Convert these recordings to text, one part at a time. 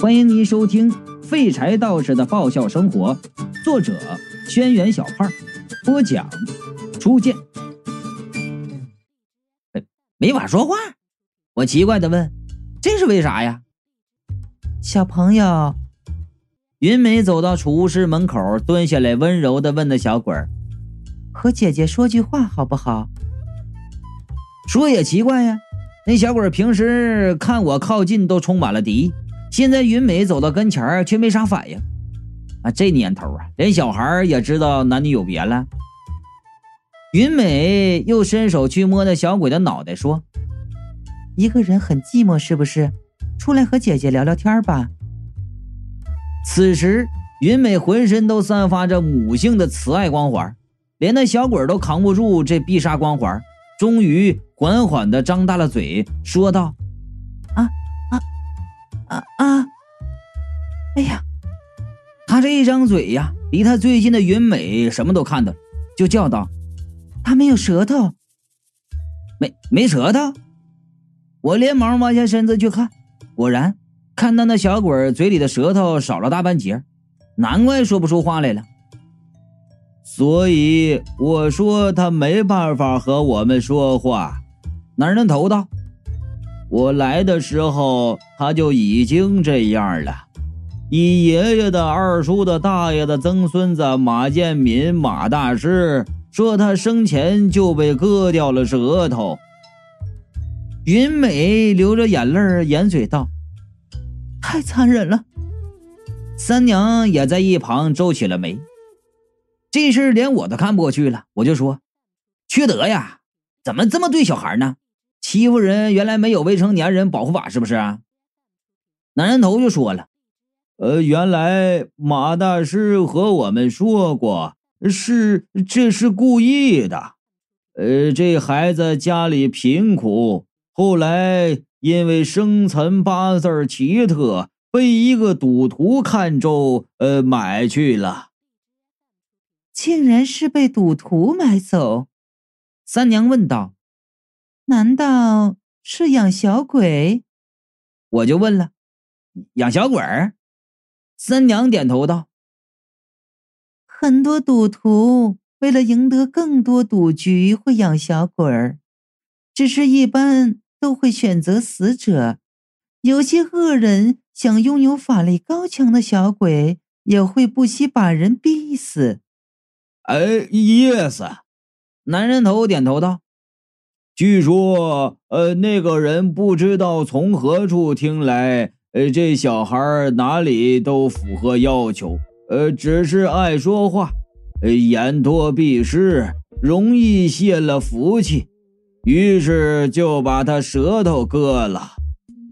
欢迎您收听《废柴道士的爆笑生活》，作者：轩辕小胖，播讲：初见。没法说话，我奇怪的问：“这是为啥呀？”小朋友，云梅走到储物室门口，蹲下来，温柔的问那小鬼儿：“和姐姐说句话好不好？”说也奇怪呀，那小鬼平时看我靠近都充满了敌意。现在云美走到跟前儿，却没啥反应。啊，这年头啊，连小孩也知道男女有别了。云美又伸手去摸那小鬼的脑袋，说：“一个人很寂寞，是不是？出来和姐姐聊聊天吧。”此时，云美浑身都散发着母性的慈爱光环，连那小鬼都扛不住这必杀光环，终于缓缓地张大了嘴，说道。啊啊！哎呀，他这一张嘴呀，离他最近的云美什么都看到了，就叫道：“他没有舌头，没没舌头。”我连忙弯下身子去看，果然看到那小鬼嘴里的舌头少了大半截，难怪说不出话来了。所以我说他没办法和我们说话。男人头道。我来的时候，他就已经这样了。你爷爷的二叔的大爷的曾孙子马建民马大师说，他生前就被割掉了舌头。云美流着眼泪掩嘴道：“太残忍了。”三娘也在一旁皱起了眉。这事连我都看不过去了，我就说：“缺德呀，怎么这么对小孩呢？”欺负人，原来没有未成年人保护法，是不是啊？男人头就说了：“呃，原来马大师和我们说过，是这是故意的。呃，这孩子家里贫苦，后来因为生辰八字奇特，被一个赌徒看中，呃，买去了。竟然是被赌徒买走？”三娘问道。难道是养小鬼？我就问了，养小鬼儿。三娘点头道：“很多赌徒为了赢得更多赌局，会养小鬼儿，只是一般都会选择死者。有些恶人想拥有法力高强的小鬼，也会不惜把人逼死。”哎，yes。男人头点头道。据说，呃，那个人不知道从何处听来，呃，这小孩哪里都符合要求，呃，只是爱说话，呃，言多必失，容易泄了福气，于是就把他舌头割了。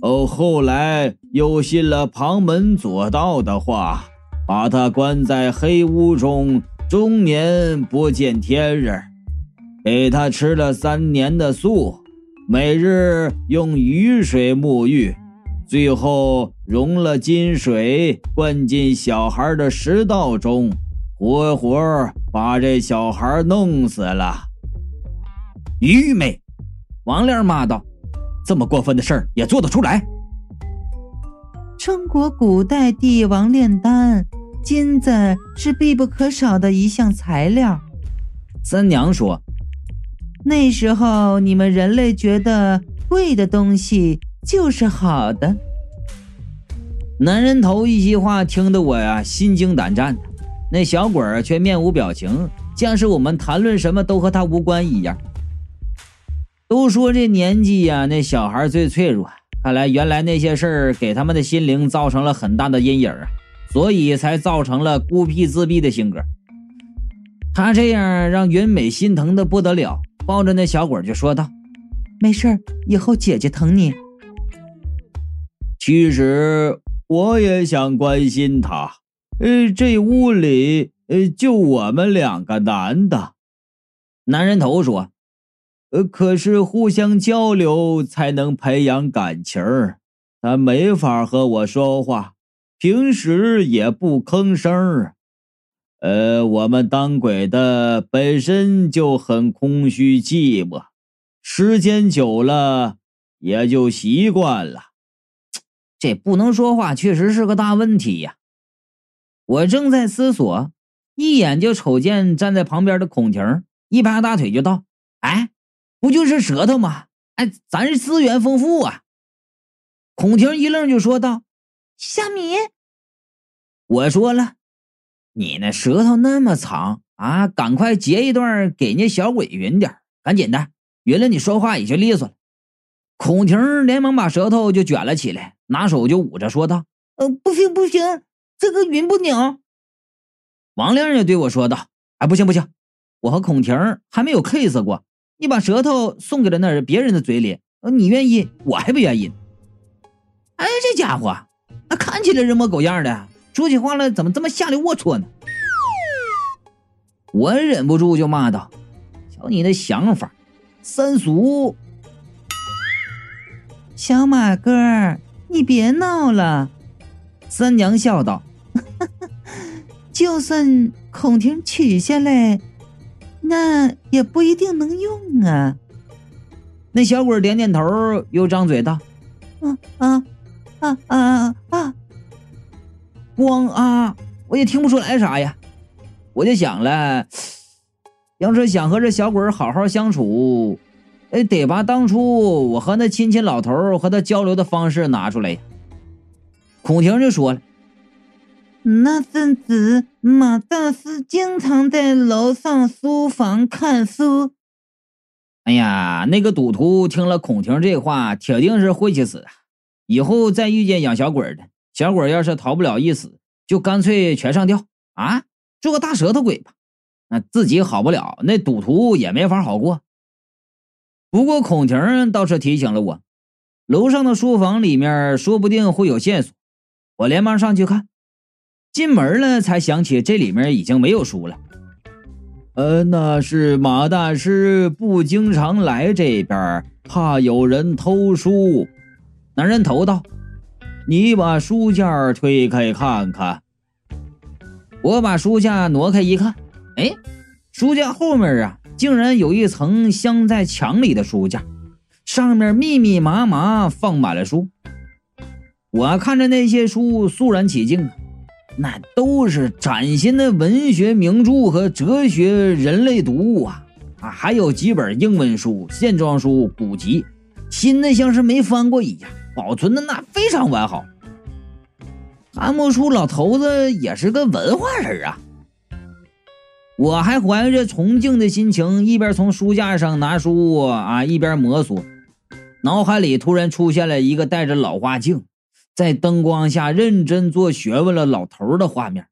哦，后来又信了旁门左道的话，把他关在黑屋中，终年不见天日。给他吃了三年的素，每日用雨水沐浴，最后融了金水灌进小孩的食道中，活活把这小孩弄死了。愚昧！王亮骂道：“这么过分的事儿也做得出来？”中国古代帝王炼丹，金子是必不可少的一项材料。三娘说。那时候，你们人类觉得贵的东西就是好的。男人头一席话听得我呀心惊胆战，那小鬼儿却面无表情，像是我们谈论什么都和他无关一样。都说这年纪呀，那小孩最脆弱，看来原来那些事儿给他们的心灵造成了很大的阴影啊，所以才造成了孤僻自闭的性格。他这样让云美心疼的不得了。抱着那小鬼就说道：“没事以后姐姐疼你。”其实我也想关心他。呃，这屋里呃就我们两个男的。男人头说：“呃，可是互相交流才能培养感情他没法和我说话，平时也不吭声呃，我们当鬼的本身就很空虚寂寞，时间久了也就习惯了。这不能说话确实是个大问题呀。我正在思索，一眼就瞅见站在旁边的孔婷，一拍大腿就道：“哎，不就是舌头吗？哎，咱资源丰富啊！”孔婷一愣，就说道：“虾米？”我说了：“你那舌头那么长啊，赶快截一段给那小鬼匀点，赶紧的，匀了你说话也就利索了。”孔婷连忙把舌头就卷了起来，拿手就捂着，说道：“呃，不行不行，这个匀不了。”王亮也对我说道：“哎，不行不行，我和孔婷还没有 kiss 过，你把舌头送给了那别人的嘴里，你愿意，我还不愿意。”哎，这家伙，那看起来人模狗样的，说起话来怎么这么下流龌龊呢？我忍不住就骂道：“瞧你那想法，三俗！”小马哥，你别闹了。三娘笑道：“ 就算孔婷取下来，那也不一定能用啊。”那小鬼点点头，又张嘴道：“啊啊啊啊啊！”光啊，我也听不出来啥呀。我就想了，要是想和这小鬼好好相处。哎，得把当初我和那亲戚老头和他交流的方式拿出来呀。孔婷就说了：“那阵子马大师经常在楼上书房看书。”哎呀，那个赌徒听了孔婷这话，铁定是晦气死。以后再遇见养小鬼的，小鬼要是逃不了一死，就干脆全上吊啊，做个大舌头鬼吧。那自己好不了，那赌徒也没法好过。不过孔婷倒是提醒了我，楼上的书房里面说不定会有线索。我连忙上去看，进门了才想起这里面已经没有书了。呃，那是马大师不经常来这边，怕有人偷书。男人头道：“你把书架推开看看。”我把书架挪开一看，哎，书架后面啊。竟然有一层镶在墙里的书架，上面密密麻麻放满了书。我看着那些书，肃然起敬啊，那都是崭新的文学名著和哲学人类读物啊啊！还有几本英文书、线装书、古籍，新的像是没翻过一样，保存的那非常完好。看不出老头子也是个文化人啊。我还怀着崇敬的心情，一边从书架上拿书啊，一边摸索，脑海里突然出现了一个戴着老花镜，在灯光下认真做学问了老头的画面。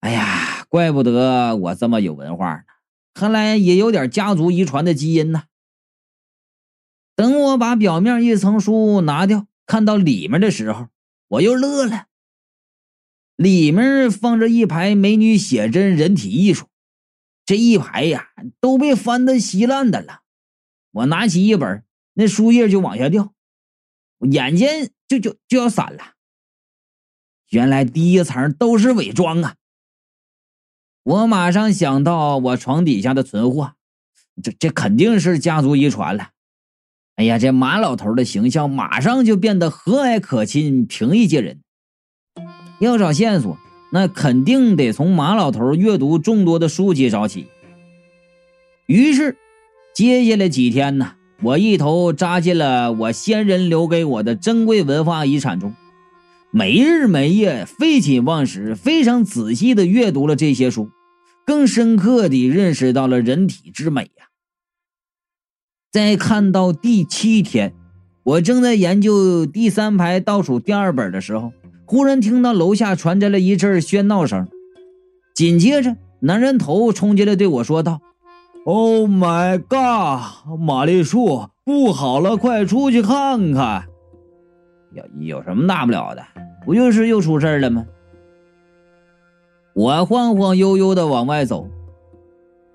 哎呀，怪不得我这么有文化呢，看来也有点家族遗传的基因呢。等我把表面一层书拿掉，看到里面的时候，我又乐了。里面放着一排美女写真人体艺术，这一排呀都被翻得稀烂的了。我拿起一本，那书页就往下掉，我眼睛就就就要散了。原来第一层都是伪装啊！我马上想到我床底下的存货，这这肯定是家族遗传了。哎呀，这马老头的形象马上就变得和蔼可亲、平易近人。要找线索，那肯定得从马老头阅读众多的书籍找起。于是，接下来几天呢，我一头扎进了我先人留给我的珍贵文化遗产中，没日没夜、废寝忘食、非常仔细的阅读了这些书，更深刻地认识到了人体之美呀。在看到第七天，我正在研究第三排倒数第二本的时候。忽然听到楼下传来了一阵喧闹声，紧接着，男人头冲进来对我说道：“Oh my god，玛丽树，不好了，快出去看看！有有什么大不了的？不就是又出事了吗？”我晃晃悠悠的往外走。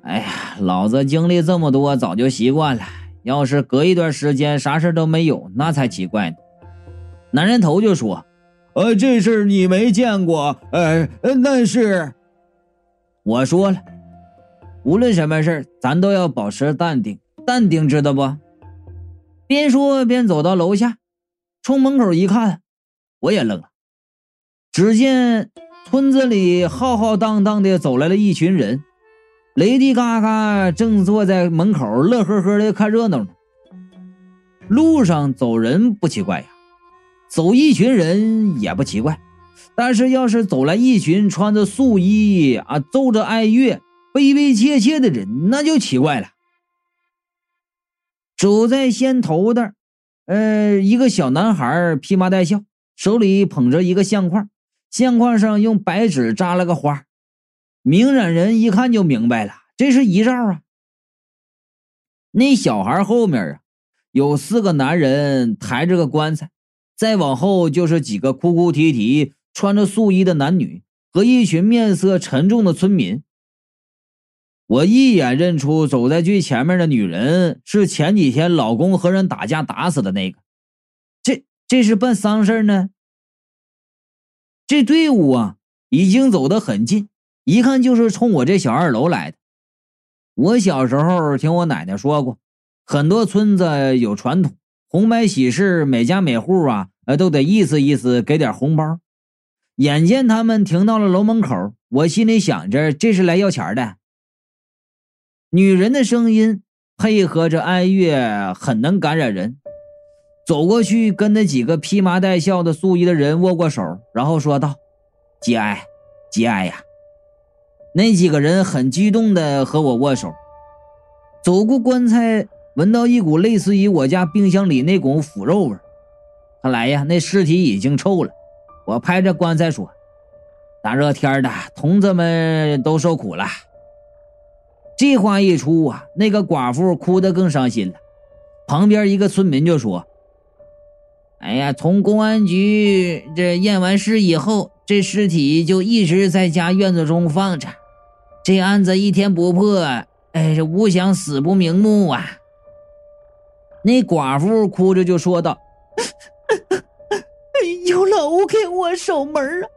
哎呀，老子经历这么多，早就习惯了。要是隔一段时间啥事都没有，那才奇怪呢。男人头就说。呃，这事你没见过，呃，那是我说了，无论什么事咱都要保持淡定，淡定，知道不？边说边走到楼下，冲门口一看，我也愣了。只见村子里浩浩荡荡的走来了一群人，雷迪嘎嘎正坐在门口乐呵呵的看热闹呢。路上走人不奇怪呀，走一群人也不奇怪，但是要是走来一群穿着素衣啊、奏着哀乐、悲悲切切的人，那就奇怪了。走在先头的，呃，一个小男孩披麻戴孝，手里捧着一个相框，相框上用白纸扎了个花，明眼人一看就明白了，这是遗照啊。那小孩后面啊。有四个男人抬着个棺材，再往后就是几个哭哭啼啼、穿着素衣的男女和一群面色沉重的村民。我一眼认出走在最前面的女人是前几天老公和人打架打死的那个。这这是办丧事呢。这队伍啊，已经走得很近，一看就是冲我这小二楼来的。我小时候听我奶奶说过。很多村子有传统，红白喜事，每家每户啊，呃，都得意思意思，给点红包。眼见他们停到了楼门口，我心里想着，这是来要钱的。女人的声音配合着哀乐，很能感染人。走过去，跟那几个披麻戴孝的素衣的人握过手，然后说道：“节哀，节哀呀！”那几个人很激动的和我握手，走过棺材。闻到一股类似于我家冰箱里那股腐肉味看来呀，那尸体已经臭了。我拍着棺材说：“大热天的，童子们都受苦了。”这话一出啊，那个寡妇哭得更伤心了。旁边一个村民就说：“哎呀，从公安局这验完尸以后，这尸体就一直在家院子中放着，这案子一天不破，哎，这吴想死不瞑目啊。”那寡妇哭着就说道：“有老吴给我守门啊！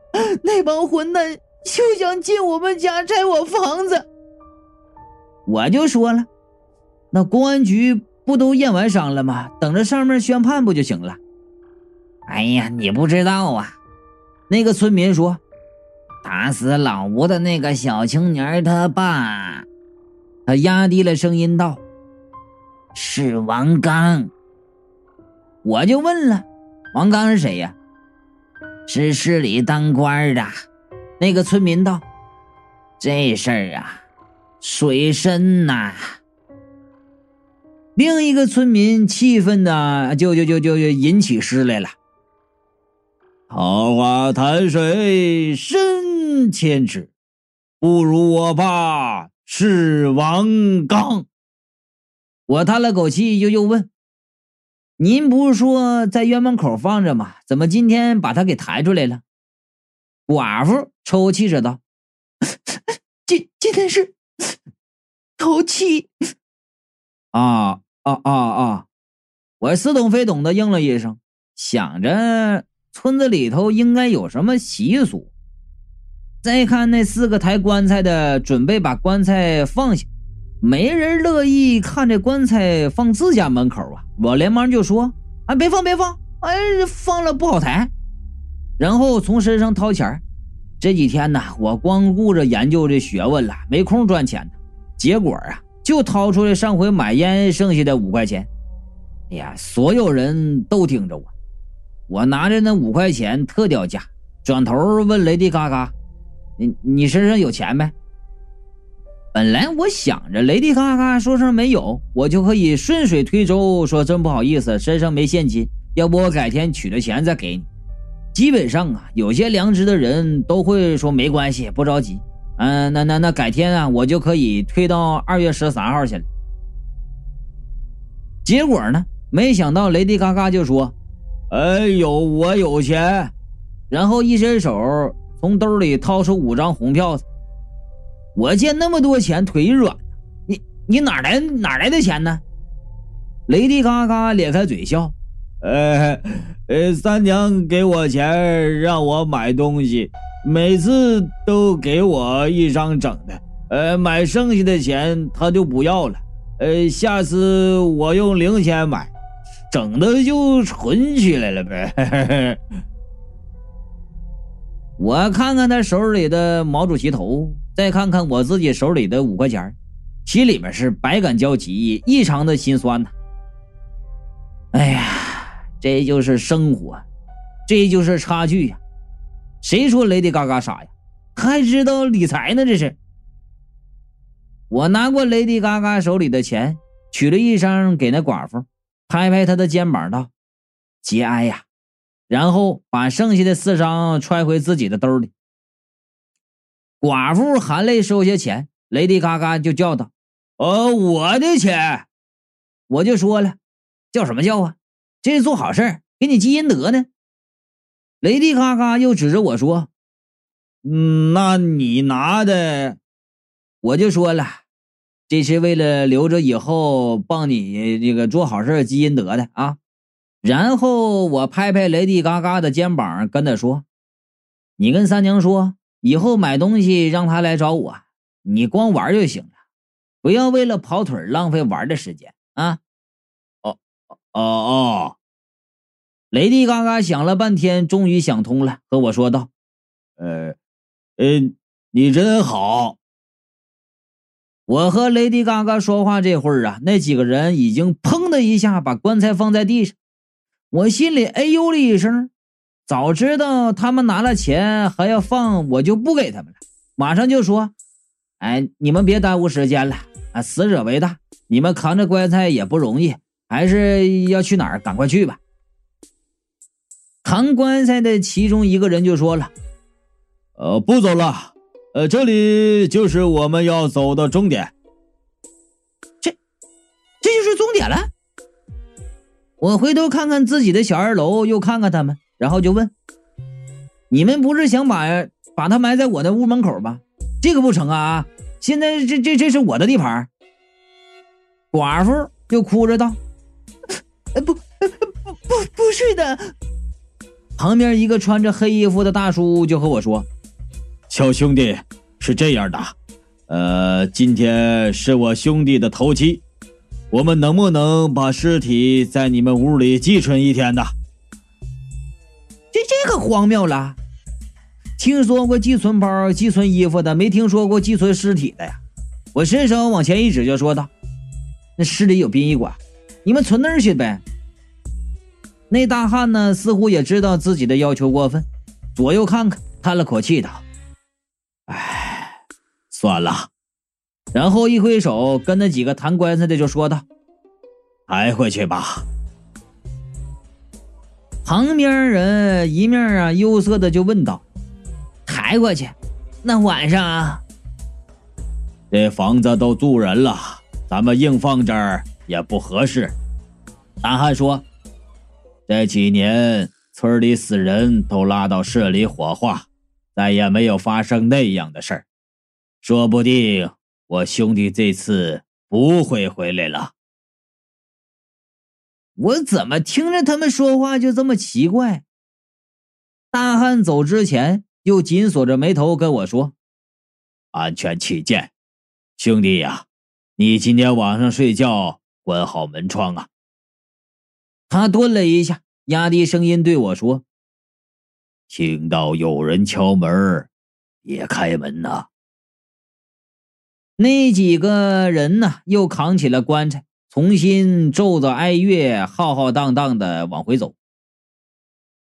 那帮混蛋就想进我们家拆我房子。”我就说了：“那公安局不都验完伤了吗？等着上面宣判不就行了？”哎呀，你不知道啊！那个村民说：“打死老吴的那个小青年他爸。”他压低了声音道。是王刚，我就问了，王刚是谁呀？是市里当官的。那个村民道：“这事儿啊，水深呐。”另一个村民气愤的就就就就就吟起诗来了：“桃花潭水深千尺，不如我爸是王刚。”我叹了口气，又又问：“您不是说在院门口放着吗？怎么今天把他给抬出来了？”寡妇抽泣着道：“ 今今天是头七。”啊啊啊啊！我似懂非懂的应了一声，想着村子里头应该有什么习俗。再看那四个抬棺材的，准备把棺材放下。没人乐意看这棺材放自家门口啊！我连忙就说：“啊，别放，别放！哎，放了不好抬。”然后从身上掏钱这几天呢，我光顾着研究这学问了，没空赚钱呢。结果啊，就掏出来上回买烟剩下的五块钱。哎呀，所有人都盯着我。我拿着那五块钱特掉价，转头问雷迪嘎嘎：“你你身上有钱没？”本来我想着雷迪嘎嘎说声没有，我就可以顺水推舟说真不好意思，身上没现金，要不我改天取了钱再给你。基本上啊，有些良知的人都会说没关系，不着急。嗯，那那那改天啊，我就可以推到二月十三号去了。结果呢，没想到雷迪嘎嘎就说：“哎呦，我有钱。”然后一伸手从兜里掏出五张红票子。我见那么多钱，腿一软，你你哪来哪来的钱呢？雷迪嘎嘎咧开嘴笑，呃呃，三娘给我钱让我买东西，每次都给我一张整的，呃，买剩下的钱他就不要了，呃，下次我用零钱买，整的就存起来了呗。我看看他手里的毛主席头，再看看我自己手里的五块钱，心里面是百感交集，异常的心酸呐。哎呀，这就是生活，这就是差距呀！谁说雷迪嘎嘎傻呀？还知道理财呢，这是。我拿过雷迪嘎嘎手里的钱，取了一张给那寡妇，拍拍他的肩膀道：“节哀呀。”然后把剩下的四张揣回自己的兜里。寡妇含泪收下钱，雷迪嘎嘎就叫道：“呃，我的钱！”我就说了：“叫什么叫啊？这是做好事给你积阴德呢。”雷迪嘎嘎又指着我说：“嗯，那你拿的？”我就说了：“这是为了留着以后帮你这个做好事积阴德的啊。”然后我拍拍雷迪嘎嘎的肩膀，跟他说：“你跟三娘说，以后买东西让他来找我，你光玩就行了，不要为了跑腿浪费玩的时间啊！”哦哦哦！雷迪嘎嘎想了半天，终于想通了，和我说道：“呃，嗯，你真好。”我和雷迪嘎嘎说话这会儿啊，那几个人已经砰的一下把棺材放在地上。我心里哎呦了一声，早知道他们拿了钱还要放，我就不给他们了。马上就说：“哎，你们别耽误时间了啊！死者为大，你们扛着棺材也不容易，还是要去哪儿？赶快去吧。”扛棺材的其中一个人就说了：“呃，不走了，呃，这里就是我们要走的终点。这，这就是终点了。”我回头看看自己的小二楼，又看看他们，然后就问：“你们不是想把把他埋在我的屋门口吧？这个不成啊！现在这这这是我的地盘。”寡妇就哭着道：“不不不不是的。”旁边一个穿着黑衣服的大叔就和我说：“小兄弟，是这样的，呃，今天是我兄弟的头七。”我们能不能把尸体在你们屋里寄存一天呢？这这个荒谬了！听说过寄存包、寄存衣服的，没听说过寄存尸体的呀！我伸手往前一指，就说道：“那市里有殡仪馆，你们存那儿去呗。”那大汉呢，似乎也知道自己的要求过分，左右看看，叹了口气道：“哎，算了。”然后一挥手，跟那几个谈棺材的就说道：“抬回去吧。”旁边人一面啊忧色的就问道：“抬过去？那晚上啊？这房子都住人了，咱们硬放这儿也不合适。”大汉说：“这几年村里死人都拉到市里火化，再也没有发生那样的事儿，说不定。”我兄弟这次不会回来了。我怎么听着他们说话就这么奇怪？大汉走之前又紧锁着眉头跟我说：“安全起见，兄弟呀，你今天晚上睡觉关好门窗啊。”他顿了一下，压低声音对我说：“听到有人敲门，别开门呐。”那几个人呢？又扛起了棺材，重新奏着哀乐，浩浩荡荡的往回走。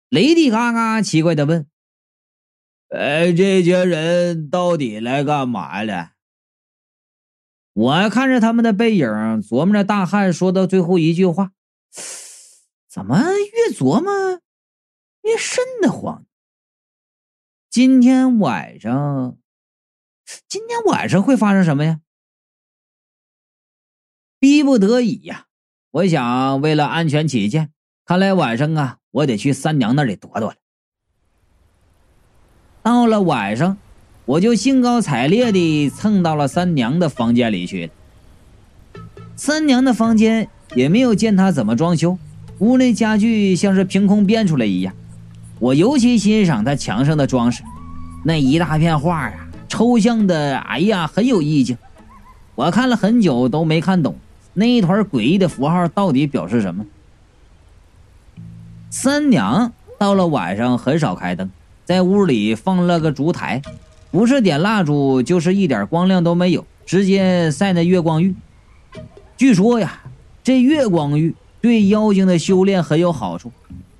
雷迪嘎嘎奇怪的问：“哎，这些人到底来干嘛了？”我看着他们的背影，琢磨着大汉说的最后一句话，怎么越琢磨越瘆得慌？今天晚上。今天晚上会发生什么呀？逼不得已呀，我想为了安全起见，看来晚上啊，我得去三娘那里躲躲了。到了晚上，我就兴高采烈地蹭到了三娘的房间里去。三娘的房间也没有见她怎么装修，屋内家具像是凭空变出来一样。我尤其欣赏她墙上的装饰，那一大片画啊。抽象的，哎呀，很有意境。我看了很久都没看懂那一团诡异的符号到底表示什么。三娘到了晚上很少开灯，在屋里放了个烛台，不是点蜡烛，就是一点光亮都没有，直接晒那月光浴。据说呀，这月光浴对妖精的修炼很有好处。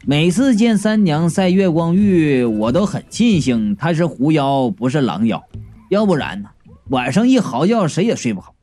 每次见三娘晒月光浴，我都很庆幸她是狐妖，不是狼妖，要不然呢，晚上一嚎叫谁也睡不好。